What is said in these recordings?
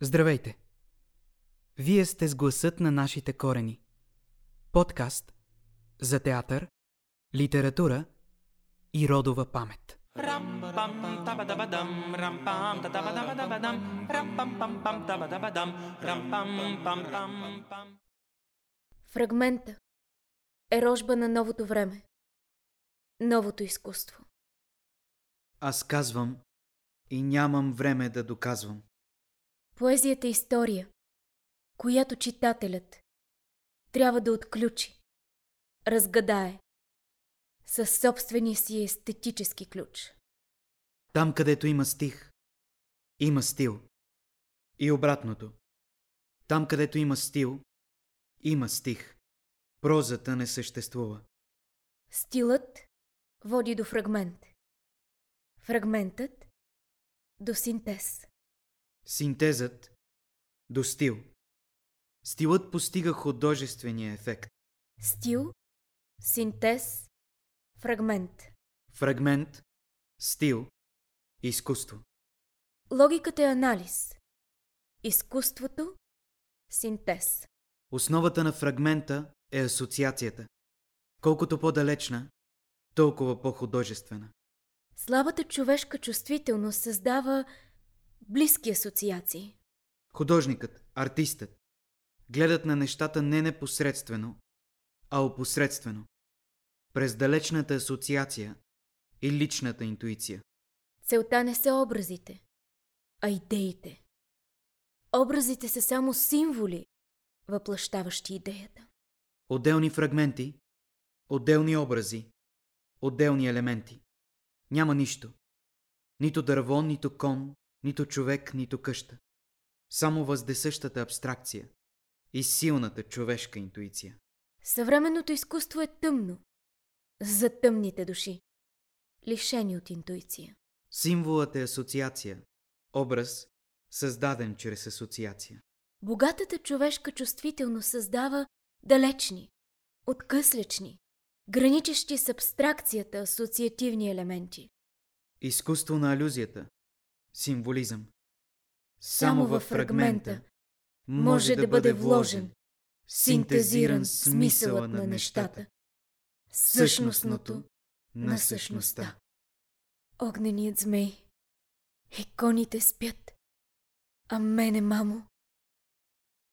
Здравейте! Вие сте с гласът на нашите корени. Подкаст за театър, литература и родова памет. Фрагмента е рожба на новото време, новото изкуство. Аз казвам и нямам време да доказвам. Поезията е история, която читателят трябва да отключи, разгадае със собствения си естетически ключ. Там, където има стих, има стил. И обратното. Там, където има стил, има стих. Прозата не съществува. Стилът води до фрагмент. Фрагментът до синтез. Синтезът до стил. Стилът постига художествения ефект. Стил, синтез, фрагмент. Фрагмент, стил, изкуство. Логиката е анализ. Изкуството – синтез. Основата на фрагмента е асоциацията. Колкото по-далечна, толкова по-художествена. Слабата човешка чувствителност създава близки асоциации. Художникът, артистът, гледат на нещата не непосредствено, а опосредствено. През далечната асоциация и личната интуиция. Целта не са образите, а идеите. Образите са само символи, въплащаващи идеята. Отделни фрагменти, отделни образи, отделни елементи. Няма нищо. Нито дърво, нито кон, нито човек, нито къща. Само въздесъщата абстракция и силната човешка интуиция. Съвременното изкуство е тъмно. За тъмните души. Лишени от интуиция. Символът е асоциация, образ, създаден чрез асоциация. Богатата човешка чувствителност създава далечни, откъслечни, граничещи с абстракцията асоциативни елементи. Изкуство на алюзията, символизъм. Само във фрагмента може да бъде вложен, синтезиран смисълът на нещата, същностното на същността. Огненият змей, иконите спят, а мене, мамо,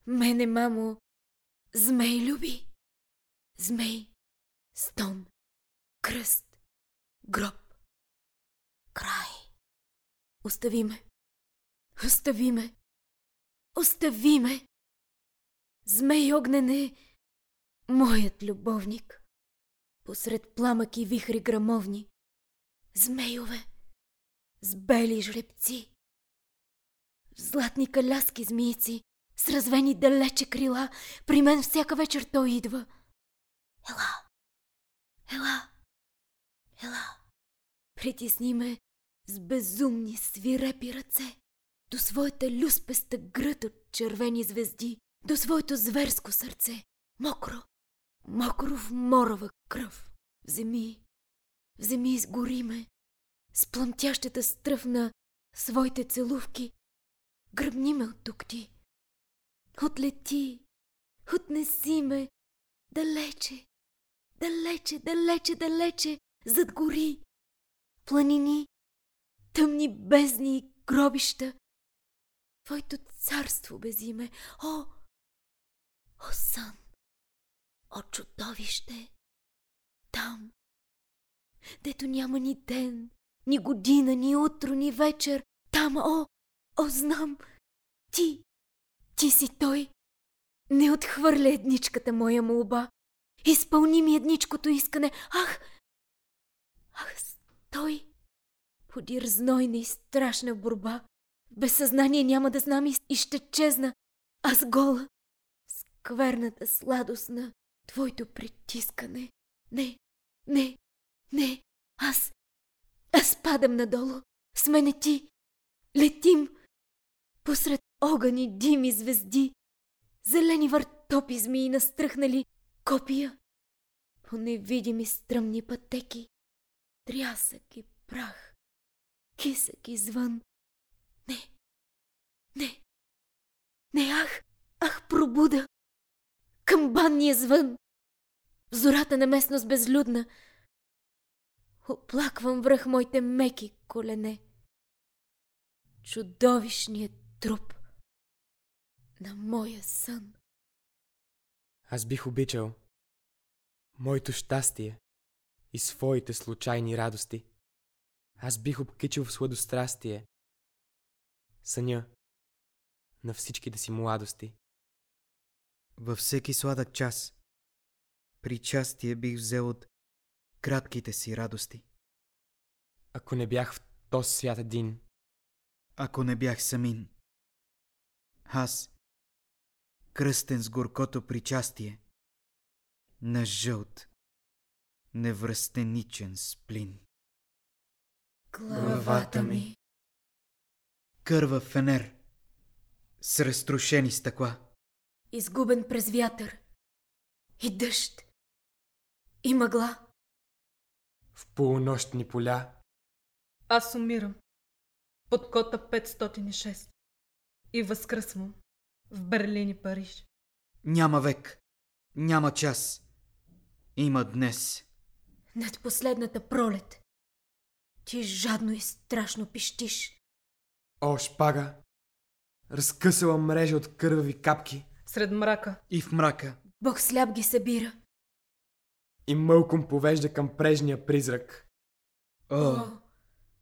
мене, мамо, змей люби, змей, стон, кръст, гроб, край. Остави ме. Остави ме. Остави ме. Змей огнен е моят любовник. Посред пламък и вихри грамовни. Змейове с бели жребци. Златни каляски змийци, с развени далече крила, при мен всяка вечер той идва. Ела, ела, ела. Притисни ме с безумни свирепи ръце до своята люспеста гръд от червени звезди, до своето зверско сърце, мокро, мокро в морова кръв. Вземи, вземи изгори ме, с плъмтящата стръв на своите целувки, гръбни ме от тук ти. Отлети, отнеси ме, далече, далече, далече, далече, зад гори, планини, тъмни бездни и гробища. Твоето царство безиме, о, о сън, о чудовище, там, дето няма ни ден, ни година, ни утро, ни вечер, там, о, о, знам, ти, ти си той. Не отхвърля едничката моя молба. Изпълни ми едничкото искане. Ах, ах, стой! Подир знойна и страшна борба. Без съзнание няма да знам и ще чезна. Аз гола. Скверната сладост на твоето притискане. Не, не, не. Аз, аз падам надолу. С мене ти. Летим. Посред огъни, дими, звезди. Зелени въртопи змии настръхнали копия. По невидими стръмни пътеки. Трясък и прах кисък извън. Не, не, не, ах, ах, пробуда! Към банния е звън! Зората на местност безлюдна, оплаквам връх моите меки колене. Чудовищният труп на моя сън. Аз бих обичал моето щастие и своите случайни радости – аз бих обкичил в сладострастие съня на всичките си младости. Във всеки сладък час причастие бих взел от кратките си радости. Ако не бях в този свят един, Ако не бях самин. Аз, кръстен с горкото причастие, на жълт, невръстеничен сплин. Главата ми. Кървав фенер с разтрошени стъкла. изгубен през вятър и дъжд и мъгла. в полунощни поля, Аз умирам под кота 506 и възкръсвам в Берлин и Париж. Няма век, няма час. Има днес. Над последната пролет ти жадно и страшно пищиш. о, шпага, разкъсала мрежа от кървави капки Сред мрака И в мрака. Бог сляп ги събира. и мълком повежда към прежния призрак. О,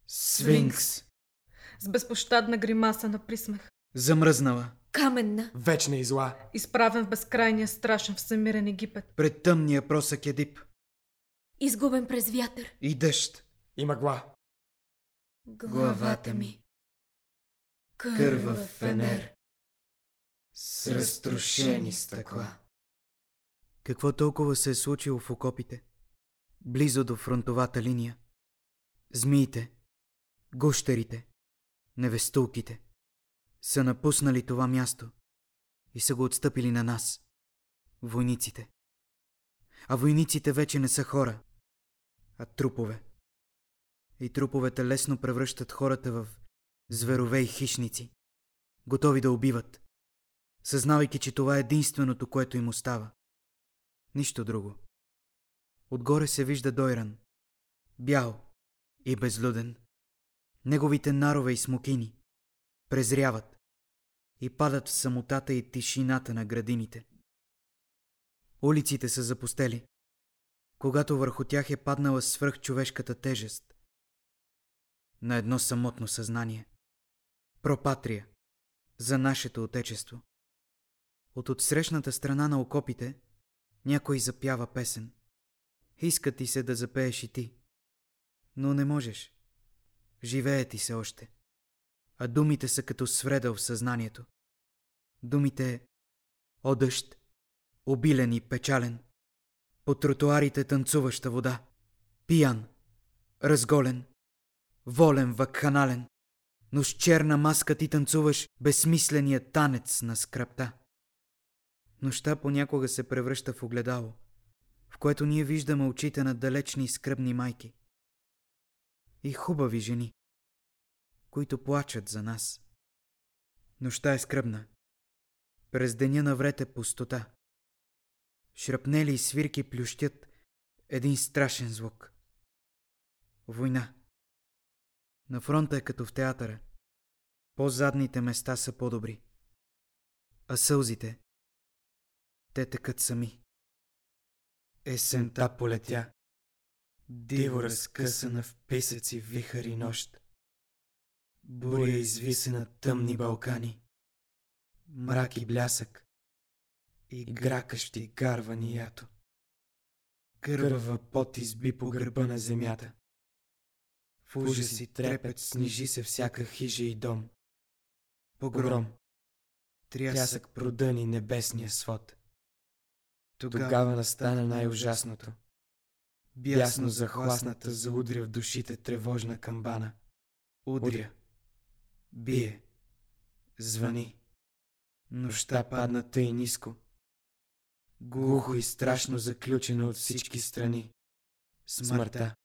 Сфинкс. с безпощадна гримаса на присмех, Замръзнала. каменна, Вечна и зла. изправен в безкрайния страшен всемирен Египет. Пред тъмния просък Едип. изгубен през вятър. И дъжд. И мъгла. Главата ми. Кървав фенер. С разтрошени стъкла. Какво толкова се е случило в окопите? Близо до фронтовата линия. Змиите, гущерите, невестулките са напуснали това място и са го отстъпили на нас, войниците. А войниците вече не са хора, а трупове. И труповете лесно превръщат хората в зверове и хищници, готови да убиват, съзнавайки, че това е единственото, което им остава. Нищо друго. Отгоре се вижда Дойран, бял и безлюден. Неговите нарове и смокини презряват и падат в самотата и тишината на градините. Улиците са запустели, когато върху тях е паднала свръхчовешката тежест на едно самотно съзнание. Пропатрия за нашето отечество. От отсрещната страна на окопите някой запява песен. Иска ти се да запееш и ти, но не можеш. Живее ти се още. А думите са като свредъл в съзнанието. Думите О дъжд, обилен и печален, по тротуарите танцуваща вода, пиян, разголен, волен, вакханален, но с черна маска ти танцуваш безсмисления танец на скръпта. Нощта понякога се превръща в огледало, в което ние виждаме очите на далечни скръбни майки и хубави жени, които плачат за нас. Нощта е скръбна. През деня наврете пустота. Шрапнели и свирки плющят един страшен звук. Война. На фронта е като в театъра. По-задните места са по-добри. А сълзите, те текат сами. Есента полетя, диво разкъсана в писъци вихари нощ. Буря извиса на тъмни Балкани, мрак и блясък, и гракащи гарвани ято. Кървава пот изби по гърба на земята. В ужас и трепет снижи се всяка хижа и дом. Погром, трясък продъни небесния свод. Тогава настана най-ужасното. Бясно захласната заудря в душите тревожна камбана. Удря, бие, звъни. Нощта падна тъй ниско. Глухо и страшно заключена от всички страни. Смъртта,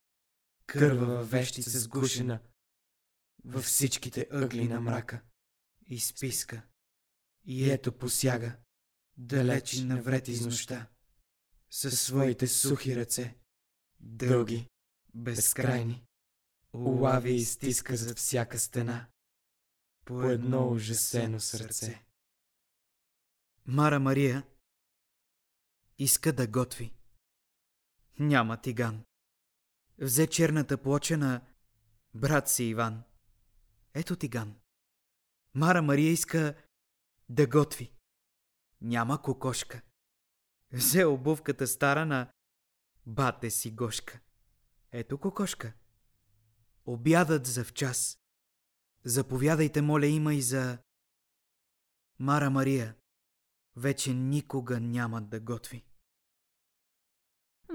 кървава вещица сгушена във всичките ъгли на мрака. И списка. И ето посяга, далеч навред из нощта. със своите сухи ръце, дълги, безкрайни, улавя и стиска зад всяка стена, по едно ужасено сърце. Мара Мария иска да готви. Няма тиган. Взе черната плоча на брат си Иван. Ето тиган. Мара Мария иска да готви. Няма кокошка. Взе обувката стара на бате си Гошка. Ето кокошка. Обядът за в час. Заповядайте, моля, има и за... Мара Мария вече никога няма да готви.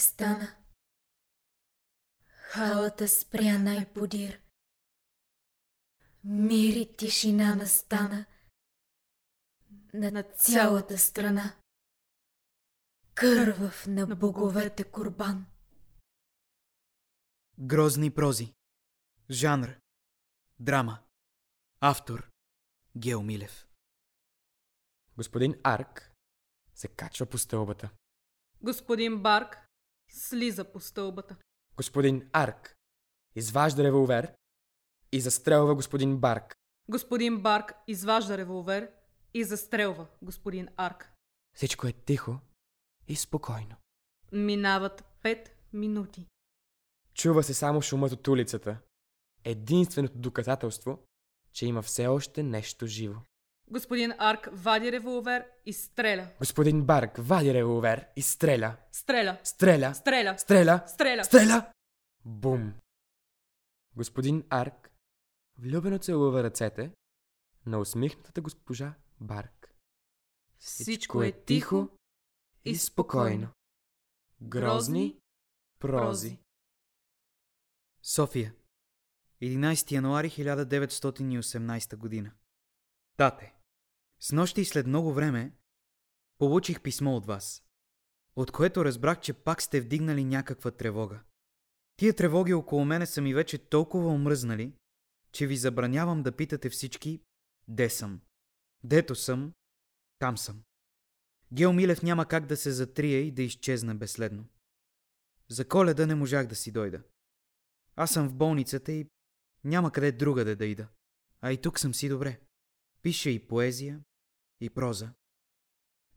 престана. Халата спря най-подир. Мир и тишина настана над цялата страна. Кървав на боговете курбан. Грозни прози. Жанр. Драма. Автор. Гео Милев. Господин Арк се качва по стълбата. Господин Барк слиза по стълбата. Господин Арк изважда револвер и застрелва господин Барк. Господин Барк изважда револвер и застрелва господин Арк. Всичко е тихо и спокойно. Минават пет минути. Чува се само шумът от улицата. Единственото доказателство, че има все още нещо живо. Господин Арк вади револвер и стреля. Господин Барк вади револвер и стреля. Стреля. Стреля. Стреля. Стреля. Стреля. Стреля! Бум! Господин Арк влюбено целува ръцете на усмихнатата госпожа Барк. Всичко е тихо и спокойно. Грозни прози. София. 11 януари 1918 година. Тате, с нощи и след много време получих писмо от вас, от което разбрах, че пак сте вдигнали някаква тревога. Тия тревоги около мене са ми вече толкова омръзнали, че ви забранявам да питате всички де съм. Дето съм, там съм. Гео Милев няма как да се затрие и да изчезне безследно. За коледа не можах да си дойда. Аз съм в болницата и няма къде другаде да ида. А и тук съм си добре. Пише и поезия, и проза.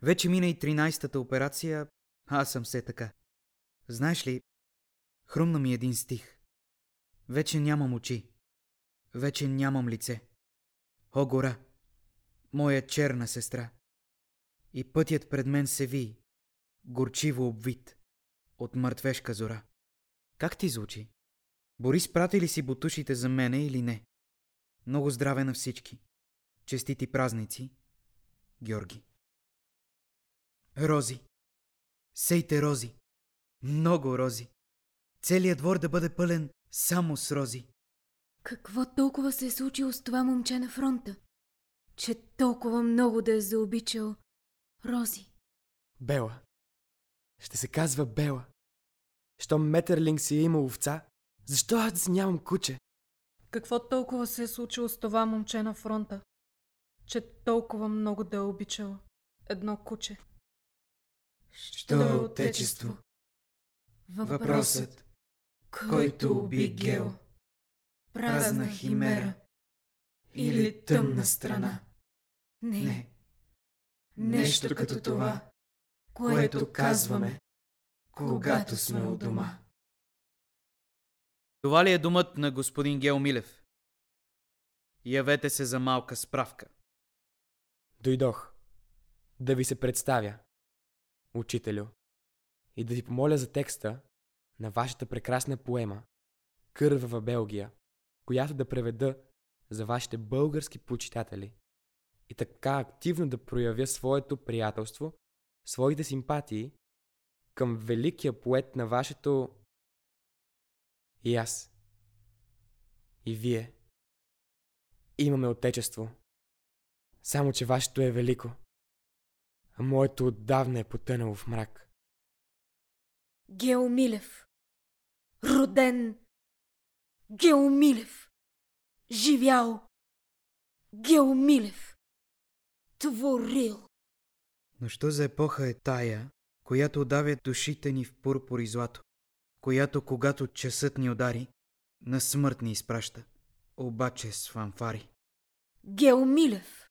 Вече мина и 13-та операция, а аз съм все така. Знаеш ли, хрумна ми един стих. Вече нямам очи. Вече нямам лице. О, гора! Моя черна сестра. И пътят пред мен се ви, горчиво обвит, от мъртвешка зора. Как ти звучи? Борис прати ли си бутушите за мене или не? Много здраве на всички. Честити празници. Георги. Рози. Сейте рози. Много рози. Целият двор да бъде пълен само с рози. Какво толкова се е случило с това момче на фронта? Че толкова много да е заобичал Рози. Бела. Ще се казва Бела. Щом Метерлинг си е имал овца, защо аз нямам куче? Какво толкова се е случило с това момче на фронта, че толкова много да е обичал едно куче? Що е отечество? Въпросът, който уби Гео. Празна химера или тъмна страна? Не, Не. Нещо като това, което казваме, когато сме у дома. Това ли е думът на господин Гео Милев? Явете се за малка справка. Дойдох да ви се представя, учителю, и да ви помоля за текста на вашата прекрасна поема Кървава Белгия, която да преведа за вашите български почитатели и така активно да проявя своето приятелство, своите симпатии към великия поет на вашето и аз. И вие. Имаме отечество. Само, че вашето е велико. А моето отдавна е потънало в мрак. Геомилев. Роден. Геомилев. Живял. Геомилев. Творил. Но що за епоха е тая, която удавя душите ни в пурпур и злато, която когато часът ни удари, на смърт ни изпраща, обаче с фанфари. Геомилев.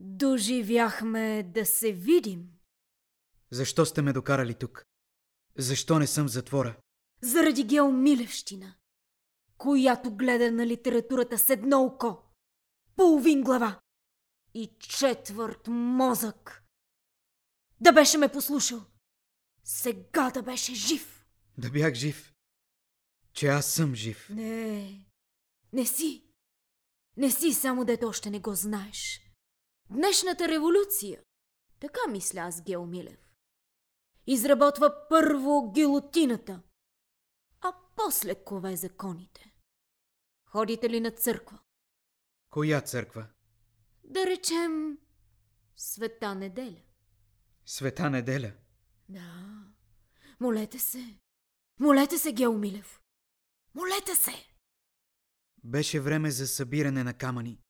Доживяхме да се видим. Защо сте ме докарали тук? Защо не съм в затвора? Заради Геомилевщина, която гледа на литературата с едно око, половин глава и четвърт мозък. Да беше ме послушал. Сега да беше жив. Да бях жив. Че аз съм жив. Не, не си. Не си само дето още не го знаеш. Днешната революция, така мисля аз Геомилев, изработва първо гилотината, а после кове законите. Ходите ли на църква? Коя църква? Да речем Света неделя. Света неделя. Да, молете се. Молете се, Геомилев. Молете се! Беше време за събиране на камъни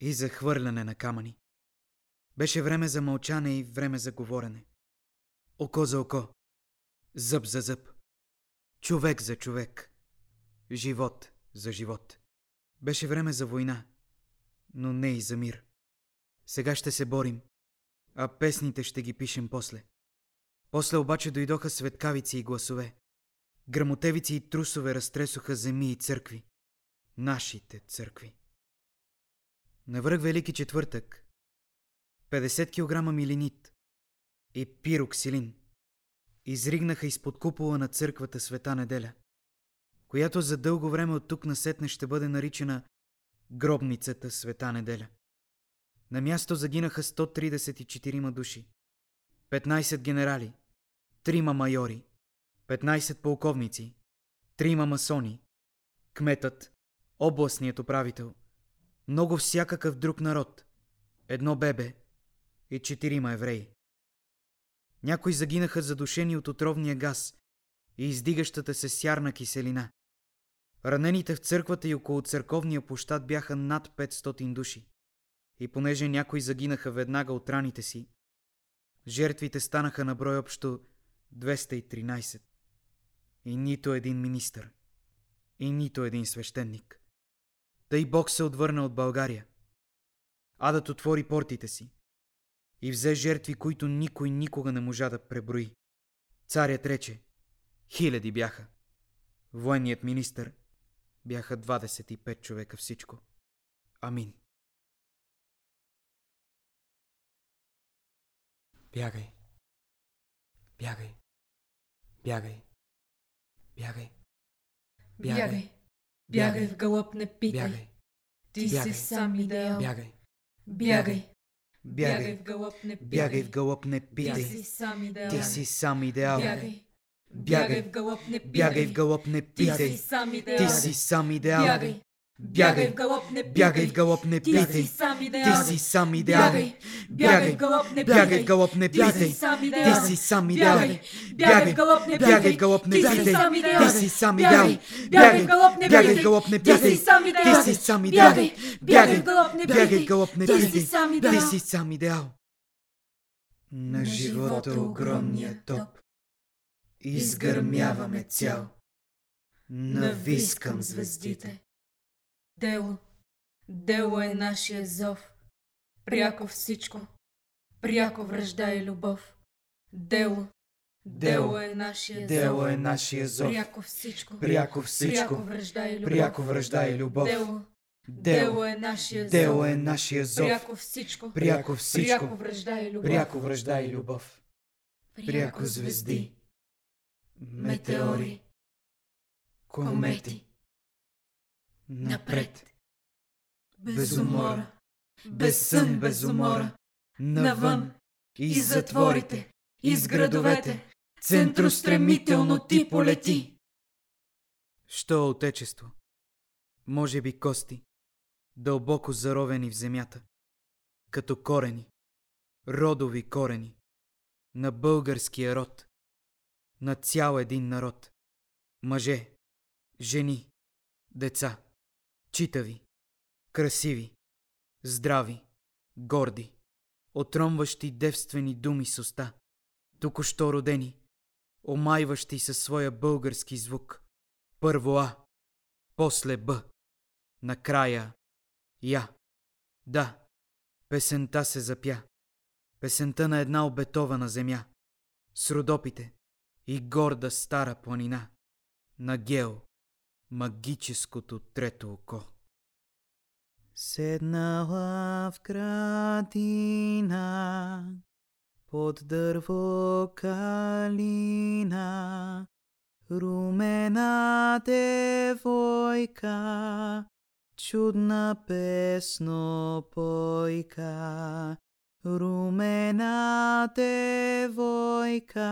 и за хвърляне на камъни. Беше време за мълчане и време за говорене. Око за око, зъб за зъб, човек за човек, живот за живот. Беше време за война, но не и за мир. Сега ще се борим, а песните ще ги пишем после. После обаче дойдоха светкавици и гласове. Грамотевици и трусове разтресоха земи и църкви. Нашите църкви. Навръх Велики четвъртък 50 кг милинит и пироксилин изригнаха изпод купола на църквата Света неделя, която за дълго време от тук насетне ще бъде наричана гробницата Света неделя. На място загинаха 134 души, 15 генерали, 3 майори, 15 полковници, 3 масони, кметът, областният управител, много всякакъв друг народ, едно бебе и четирима евреи. Някои загинаха задушени от отровния газ и издигащата се сярна киселина. Ранените в църквата и около църковния площад бяха над 500 души. И понеже някои загинаха веднага от раните си, жертвите станаха на брой общо 213. И нито един министър, и нито един свещеник. Тъй Бог се отвърна от България. Адът отвори портите си и взе жертви, които никой никога не можа да преброи. Царят рече, хиляди бяха. Военният министър бяха 25 човека всичко. Амин. Бягай. Бягай. Бягай. Бягай. Бягай. Бягай в гълъб, не питай. Бягай. Ти Бягай. си сам идеал. Бягай. Бягай. Бягай Бягай, в гълъб, не питай. бягай в гълъб, не Ти си питай. сам идеал. Ти си сам идеал. Бягай. Бягай. Бягай в гълъб, не питай. Бягай в гълъб, не Ти си питай. сам идеал. Ти си сам идеал. Бягай. Бягай. В гълъб, не питай. Бягай в гълъб, не Ти питай. си сам идеал. Ти си сам идеал. Бягай. В не питай. Бягай в гълъб, не Ти си питай. сам идеал. Ти си сам идеал. Бягай. В не питай. Бягай в гълъб, не Ти си питай. сам идеал. Ти си сам идеал. Бягай в не Бягай в питай. гълъб, не питай. Ти си сам идеал. Бягай. Бягай в гълъб, не Бягай питай. в не питай. Ти си сам идеал. На живота огромния топ изгърмяваме цял. Навискам звездите. Дело. Дело е нашия зов. Пряко всичко. Пряко връжда и любов. Дело. Дело е нашия Дело зов. е нашия зов. Пряко всичко. Пряко всичко. Пряко връжда и любов. Пряко връжда и любов. Дело. Дело. Е нашия зов. Дело е нашия зов. Пряко всичко. Пряко всичко. Пряко връжда и любов. Пряко връжда и любов. Пряко звезди. Метеори. Комети. Напред. Без умора. Без сън, без умора. Навън. Из затворите. Из градовете. Центростремително ти полети. Що отечество? Може би кости, дълбоко заровени в земята, като корени, родови корени, на българския род, на цял един народ. Мъже, жени, деца, читави, красиви, здрави, горди, отромващи девствени думи с уста, току-що родени, омайващи със своя български звук. Първо А, после Б, накрая Я. Да, песента се запя. Песента на една обетована земя, с родопите и горда стара планина, на Гео, магическото трето око. Седнала в градина, под дърво калина, румена девойка, чудна песно пойка. Румена девойка,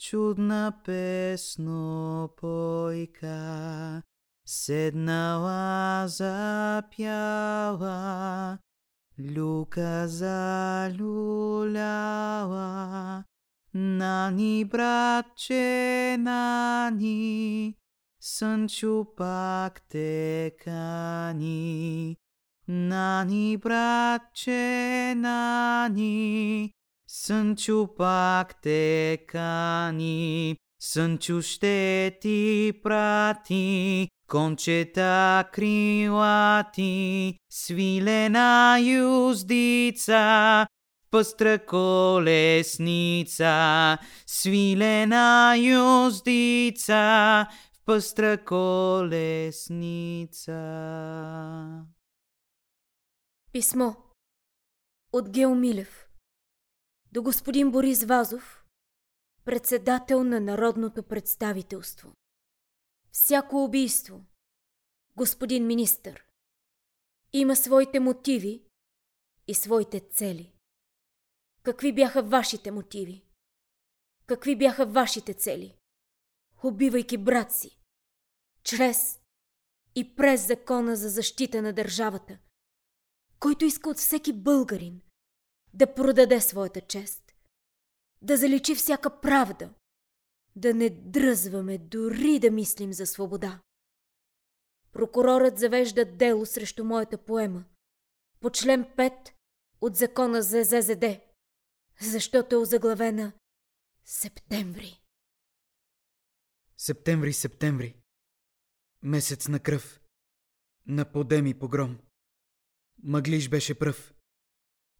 чудна песно пойка, седнала запяла, люка залюляла, нани братче, нани, Сънчо пак те кани. Нани, братче, нани, Сънчо пак те кани. Сънчо ще ти прати, кончета крилати, свилена юздица, пъстра колесница, свилена юздица, в пъстра колесница. Писмо от Гео Милев до господин Борис Вазов, председател на Народното представителство. Всяко убийство, господин министър, има своите мотиви и своите цели. Какви бяха вашите мотиви? Какви бяха вашите цели? Убивайки брат си, чрез и през закона за защита на държавата – който иска от всеки българин да продаде своята чест, да заличи всяка правда, да не дръзваме дори да мислим за свобода. Прокурорът завежда дело срещу моята поема по член 5 от закона за ЗЗД, защото е озаглавена Септември. Септември, септември. Месец на кръв. На подем и погром. Мъглиш беше пръв.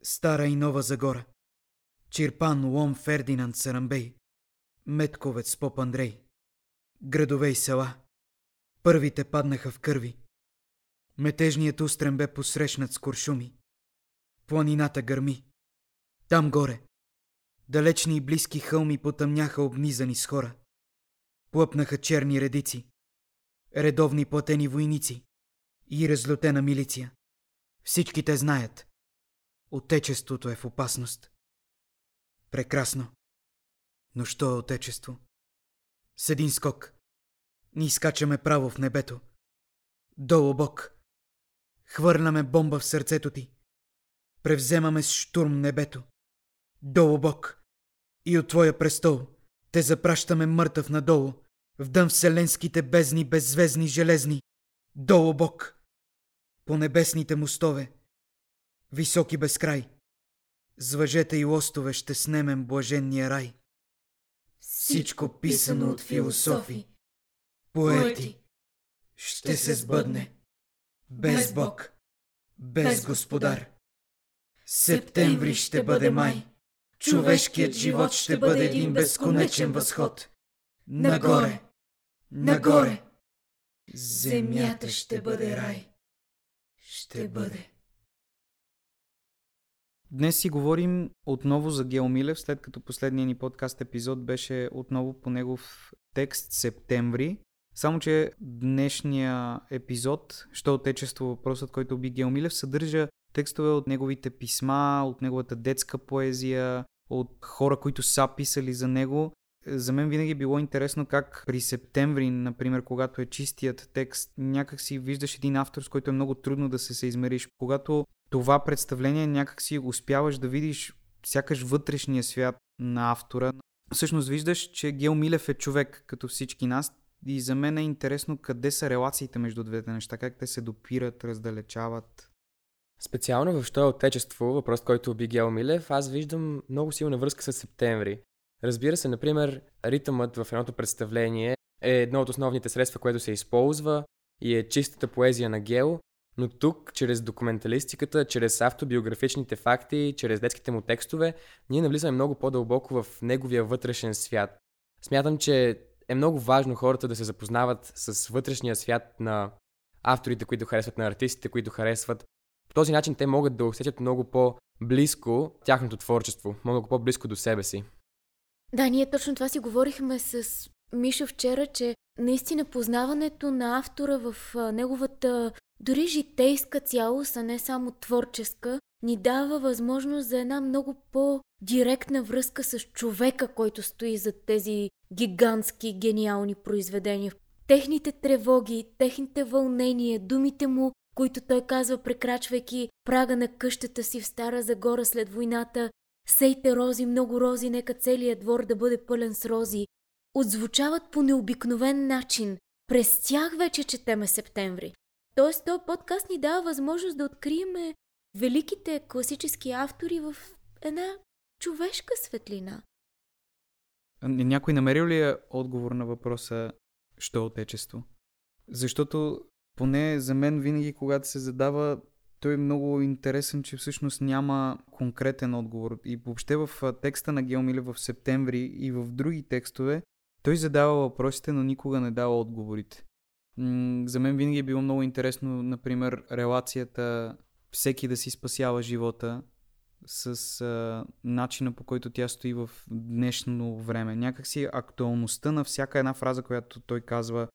Стара и нова Загора. Чирпан, Лом, Фердинанд, Сарамбей. Метковец, Поп Андрей. Градове и села. Първите паднаха в кърви. Метежният устрем бе посрещнат с куршуми. Планината гърми. Там горе. Далечни и близки хълми потъмняха обнизани с хора. Плъпнаха черни редици. Редовни платени войници. И разлютена милиция. Всички те знаят. Отечеството е в опасност. Прекрасно. Но що е отечество? С един скок. Ни изкачаме право в небето. Долу бок. Хвърляме бомба в сърцето ти. Превземаме с штурм небето. Долу бок. И от твоя престол те запращаме мъртъв надолу. В дъм вселенските бездни, беззвездни, железни. Долу бок по небесните мостове, високи без край. С въжета и лостове ще снемем блаженния рай. Всичко писано от философи, поети, ще се сбъдне. Без Бог, без Господар. Септември ще бъде май. Човешкият живот ще бъде един безконечен възход. Нагоре, нагоре. Земята ще бъде рай. Ще бъде. Днес си говорим отново за Гео Милев, след като последния ни подкаст епизод беше отново по негов текст Септември. Само, че днешния епизод, що отечество въпросът, който би Гео Милев, съдържа текстове от неговите писма, от неговата детска поезия, от хора, които са писали за него. За мен винаги било интересно как при септември, например, когато е чистият текст, някак си виждаш един автор, с който е много трудно да се съизмериш. Когато това представление някак си успяваш да видиш сякаш вътрешния свят на автора. Всъщност виждаш, че Гел Милев е човек, като всички нас. И за мен е интересно къде са релациите между двете неща, как те се допират, раздалечават. Специално в Що е отечество, въпрос, който би Гео Милев, аз виждам много силна връзка с септември. Разбира се, например, ритъмът в едното представление е едно от основните средства, което се използва и е чистата поезия на Гео, но тук, чрез документалистиката, чрез автобиографичните факти, чрез детските му текстове, ние навлизаме много по-дълбоко в неговия вътрешен свят. Смятам, че е много важно хората да се запознават с вътрешния свят на авторите, които харесват, на артистите, които харесват, по този начин те могат да усетят много по-близко тяхното творчество, много по-близко до себе си. Да, ние точно това си говорихме с Мишо вчера, че наистина познаването на автора в неговата дори житейска цялост, а не само творческа, ни дава възможност за една много по-директна връзка с човека, който стои зад тези гигантски, гениални произведения. Техните тревоги, техните вълнения, думите му които той казва, прекрачвайки прага на къщата си в Стара Загора след войната, сейте рози, много рози, нека целият двор да бъде пълен с рози, отзвучават по необикновен начин. През тях вече четеме септември. Тоест, този подкаст ни дава възможност да открием великите класически автори в една човешка светлина. Някой намерил ли е отговор на въпроса, що е отечество? Защото поне за мен винаги, когато се задава, той е много интересен, че всъщност няма конкретен отговор. И въобще в текста на Геомиле в септември и в други текстове, той задава въпросите, но никога не дава отговорите. За мен винаги е било много интересно, например, релацията всеки да си спасява живота с а, начина по който тя стои в днешно време. Някакси актуалността на всяка една фраза, която той казва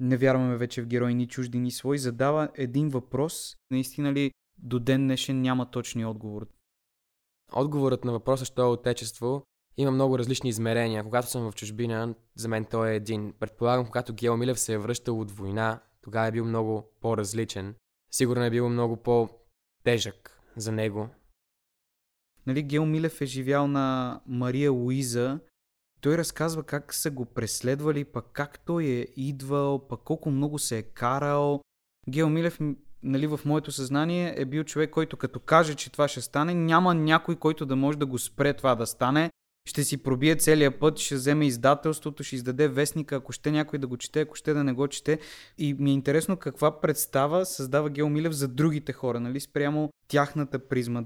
не вярваме вече в герои ни чужди, ни свои, задава един въпрос. Наистина ли до ден днешен няма точни отговор? Отговорът на въпроса, що е отечество, има много различни измерения. Когато съм в чужбина, за мен той е един. Предполагам, когато Гео Милев се е връщал от война, тогава е бил много по-различен. Сигурно е бил много по-тежък за него. Нали, Гео Милев е живял на Мария Луиза, той разказва как са го преследвали, пък как той е идвал, пък колко много се е карал. Гео Милев, нали, в моето съзнание е бил човек, който като каже, че това ще стане, няма някой, който да може да го спре това да стане. Ще си пробие целия път, ще вземе издателството, ще издаде вестника, ако ще някой да го чете, ако ще да не го чете. И ми е интересно каква представа създава Гео Милев за другите хора, нали, спрямо тяхната призма.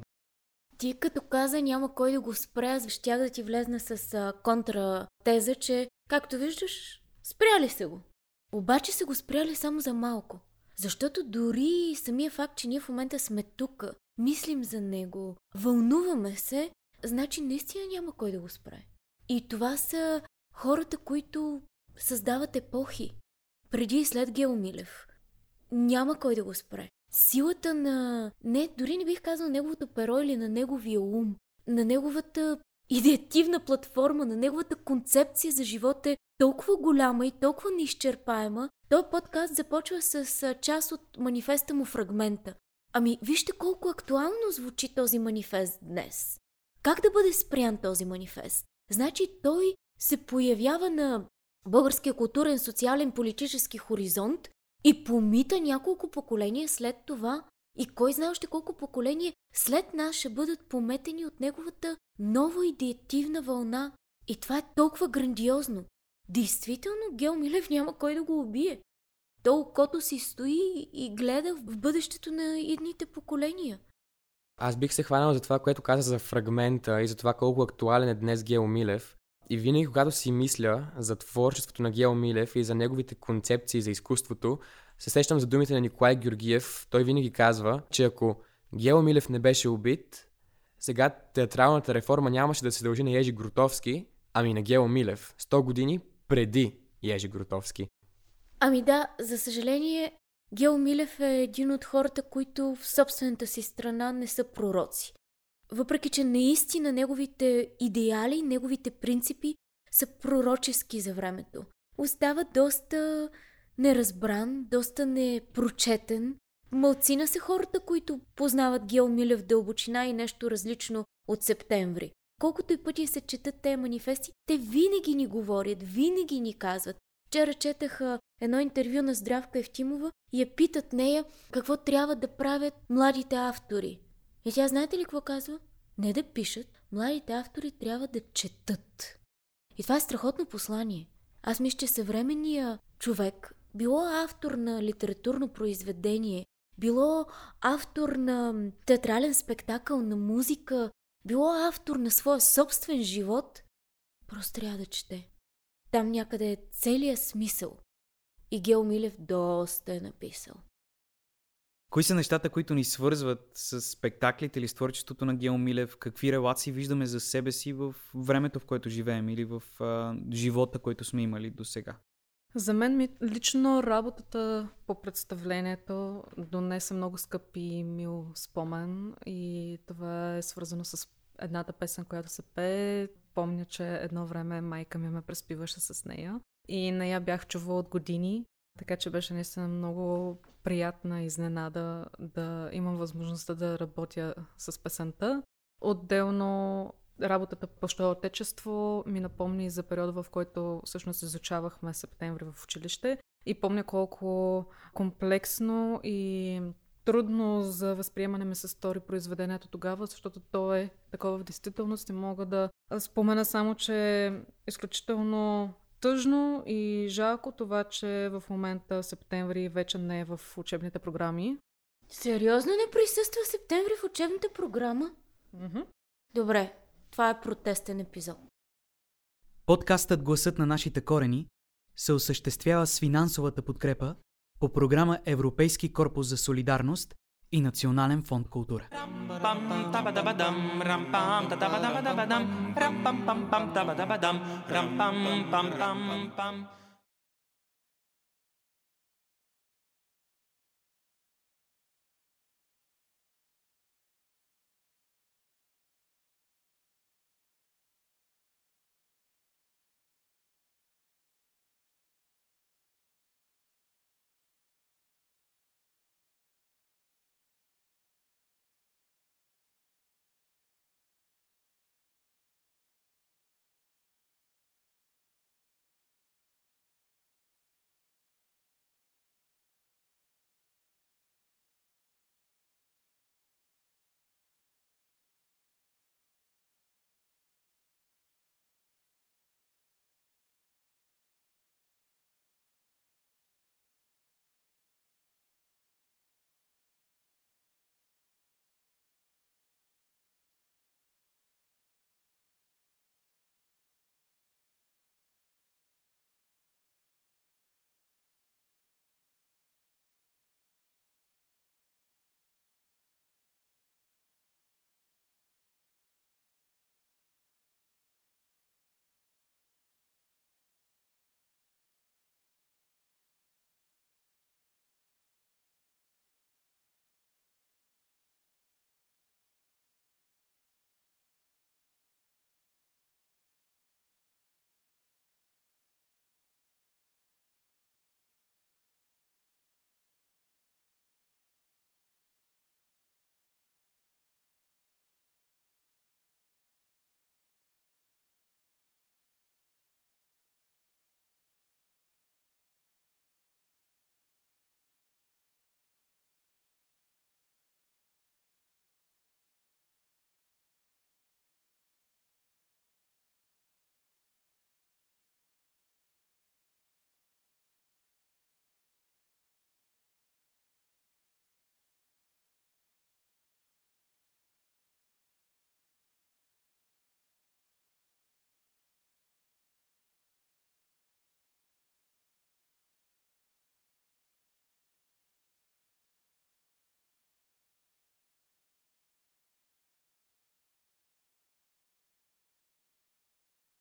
Ти като каза няма кой да го спре, аз щях да ти влезна с контратеза, че, както виждаш, спряли се го. Обаче са го спряли само за малко. Защото дори самия факт, че ние в момента сме тук, мислим за него, вълнуваме се, значи наистина няма кой да го спре. И това са хората, които създават епохи. Преди и след Геомилев. Няма кой да го спре силата на... Не, дори не бих казал неговото перо или на неговия ум, на неговата идеативна платформа, на неговата концепция за живот е толкова голяма и толкова неизчерпаема. Той подкаст започва с част от манифеста му фрагмента. Ами, вижте колко актуално звучи този манифест днес. Как да бъде спрян този манифест? Значи той се появява на българския културен, социален, политически хоризонт и помита няколко поколения след това и кой знае още колко поколения след нас ще бъдат пометени от неговата нова идеативна вълна. И това е толкова грандиозно. Действително, Гео Милев няма кой да го убие. То окото си стои и гледа в бъдещето на едните поколения. Аз бих се хванал за това, което каза за фрагмента и за това колко актуален е днес Гео Милев. И винаги, когато си мисля за творчеството на Гео Милев и за неговите концепции за изкуството, се сещам за думите на Николай Георгиев. Той винаги казва, че ако Гео Милев не беше убит, сега театралната реформа нямаше да се дължи на Ежи Грутовски, ами на Гео Милев. 100 години преди Ежи Грутовски. Ами да, за съжаление, Гео Милев е един от хората, които в собствената си страна не са пророци. Въпреки, че наистина неговите идеали, неговите принципи са пророчески за времето. Остава доста неразбран, доста непрочетен. Малцина са хората, които познават Гео Милев дълбочина и нещо различно от септември. Колкото и пъти се четат те манифести, те винаги ни говорят, винаги ни казват. Вчера четаха едно интервю на Здравка Евтимова и я питат нея какво трябва да правят младите автори. И тя знаете ли какво казва? Не да пишат, младите автори трябва да четат. И това е страхотно послание. Аз мисля, че съвременния човек, било автор на литературно произведение, било автор на театрален спектакъл, на музика, било автор на своя собствен живот, просто трябва да чете. Там някъде е целият смисъл. И Гео Милев доста е написал. Кои са нещата, които ни свързват с спектаклите или с творчеството на Гео Милев? Какви релации виждаме за себе си в времето, в което живеем или в а, живота, който сме имали до сега? За мен ми, лично работата по представлението донесе много скъп и мил спомен и това е свързано с едната песен, която се пее. Помня, че едно време майка ми ме преспиваше с нея и нея бях чувала от години, така че беше наистина много приятна изненада да имам възможността да работя с песента. Отделно работата по Що отечество ми напомни за периода, в който всъщност изучавахме септември в училище и помня колко комплексно и трудно за възприемане ми се стори произведението тогава, защото то е такова в действителност. Не мога да спомена само, че е изключително тъжно и жалко това, че в момента септември вече не е в учебните програми. Сериозно не присъства септември в учебната програма? Mm-hmm. Добре, това е протестен епизод. Подкастът Гласът на нашите корени се осъществява с финансовата подкрепа по програма Европейски корпус за солидарност и Национален фонд култура.